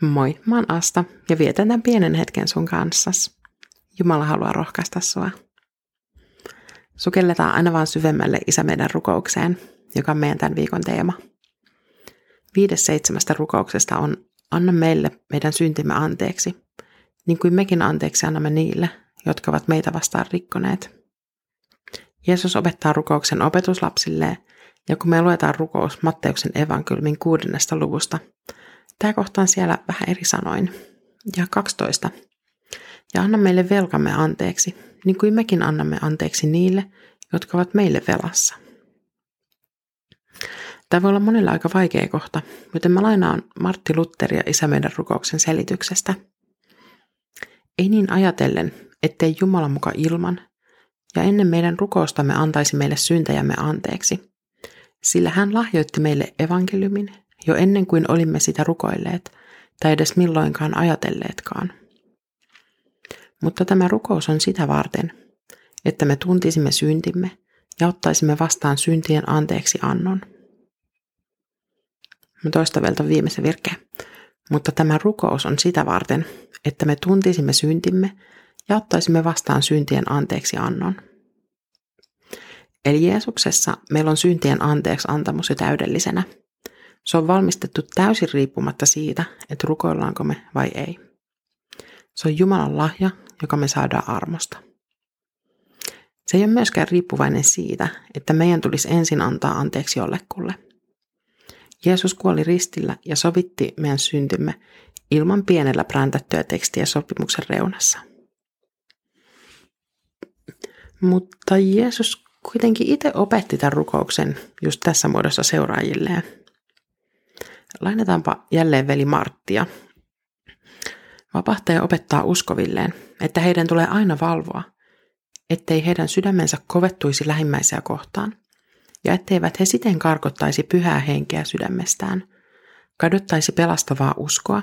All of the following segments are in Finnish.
Moi, mä oon Asta ja vietän tämän pienen hetken sun kanssas. Jumala haluaa rohkaista sua. Sukelletaan aina vaan syvemmälle Isä meidän rukoukseen, joka on meidän tämän viikon teema. Viides seitsemästä rukouksesta on Anna meille meidän syntimme anteeksi, niin kuin mekin anteeksi annamme niille, jotka ovat meitä vastaan rikkoneet. Jeesus opettaa rukouksen opetuslapsille, ja kun me luetaan rukous Matteuksen evankeliumin kuudennesta luvusta, Tämä kohta on siellä vähän eri sanoin. Ja 12. Ja anna meille velkamme anteeksi, niin kuin mekin annamme anteeksi niille, jotka ovat meille velassa. Tämä voi olla monella aika vaikea kohta, joten mä lainaan Martti Lutteria isä meidän rukouksen selityksestä. Ei niin ajatellen, ettei Jumala muka ilman, ja ennen meidän rukoustamme antaisi meille syntejämme anteeksi, sillä hän lahjoitti meille evankeliumin, jo ennen kuin olimme sitä rukoilleet tai edes milloinkaan ajatelleetkaan. Mutta tämä rukous on sitä varten, että me tuntisimme syntimme ja ottaisimme vastaan syntien anteeksi annon. Mä toista vielä viimeisen virkkeen. Mutta tämä rukous on sitä varten, että me tuntisimme syntimme ja ottaisimme vastaan syntien anteeksi annon. Eli Jeesuksessa meillä on syntien anteeksi antamus jo täydellisenä – se on valmistettu täysin riippumatta siitä, että rukoillaanko me vai ei. Se on Jumalan lahja, joka me saadaan armosta. Se ei ole myöskään riippuvainen siitä, että meidän tulisi ensin antaa anteeksi jollekulle. Jeesus kuoli ristillä ja sovitti meidän syntymme ilman pienellä präntättyä tekstiä sopimuksen reunassa. Mutta Jeesus kuitenkin itse opetti tämän rukouksen just tässä muodossa seuraajilleen – Lainataanpa jälleen veli Marttia. Vapahtaja opettaa uskovilleen, että heidän tulee aina valvoa, ettei heidän sydämensä kovettuisi lähimmäisiä kohtaan, ja etteivät he siten karkottaisi pyhää henkeä sydämestään, kadottaisi pelastavaa uskoa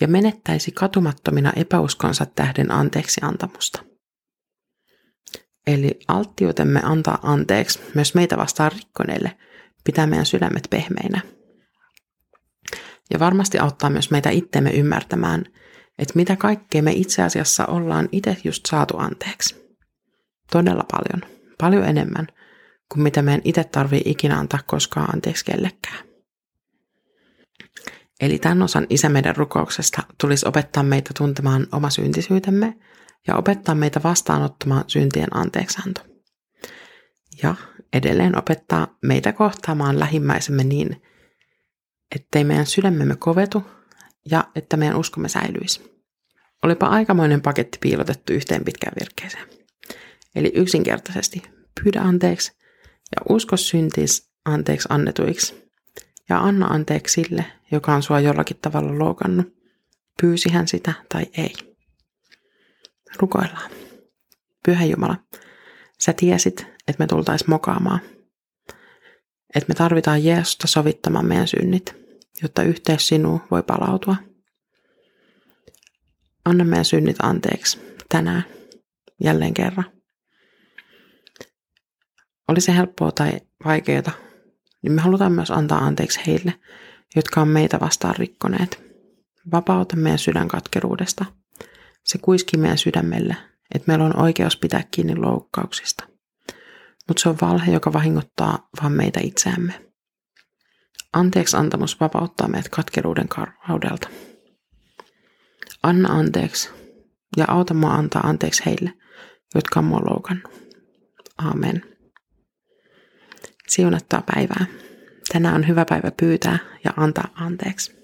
ja menettäisi katumattomina epäuskonsa tähden anteeksi antamusta. Eli alttiutemme antaa anteeksi myös meitä vastaan rikkoneille pitää meidän sydämet pehmeinä – ja varmasti auttaa myös meitä itteemme ymmärtämään, että mitä kaikkea me itse asiassa ollaan itse just saatu anteeksi. Todella paljon, paljon enemmän kuin mitä meidän itse tarvii ikinä antaa koskaan anteeksi kellekään. Eli tämän osan isä meidän rukouksesta tulisi opettaa meitä tuntemaan oma syntisyytemme ja opettaa meitä vastaanottamaan syntien anteeksianto. Ja edelleen opettaa meitä kohtaamaan lähimmäisemme niin, ettei meidän sydämemme kovetu ja että meidän uskomme säilyisi. Olipa aikamoinen paketti piilotettu yhteen pitkään virkkeeseen. Eli yksinkertaisesti pyydä anteeksi ja usko syntis anteeksi annetuiksi ja anna anteeksi sille, joka on sua jollakin tavalla loukannut, pyysi hän sitä tai ei. Rukoillaan. Pyhä Jumala, sä tiesit, että me tultais mokaamaan. Että me tarvitaan Jeesusta sovittamaan meidän synnit jotta yhteys sinuun voi palautua. Anna meidän synnit anteeksi tänään, jälleen kerran. Oli se helppoa tai vaikeaa, niin me halutaan myös antaa anteeksi heille, jotka on meitä vastaan rikkoneet. Vapauta meidän sydän katkeruudesta. Se kuiski meidän sydämelle, että meillä on oikeus pitää kiinni loukkauksista. Mutta se on valhe, joka vahingoittaa vain meitä itseämme. Anteeksi antamus vapauttaa meidät katkeruuden karvaudelta. Anna anteeksi ja auta mua antaa anteeksi heille, jotka on mua loukannut. Amen. Siunattaa päivää. Tänään on hyvä päivä pyytää ja antaa anteeksi.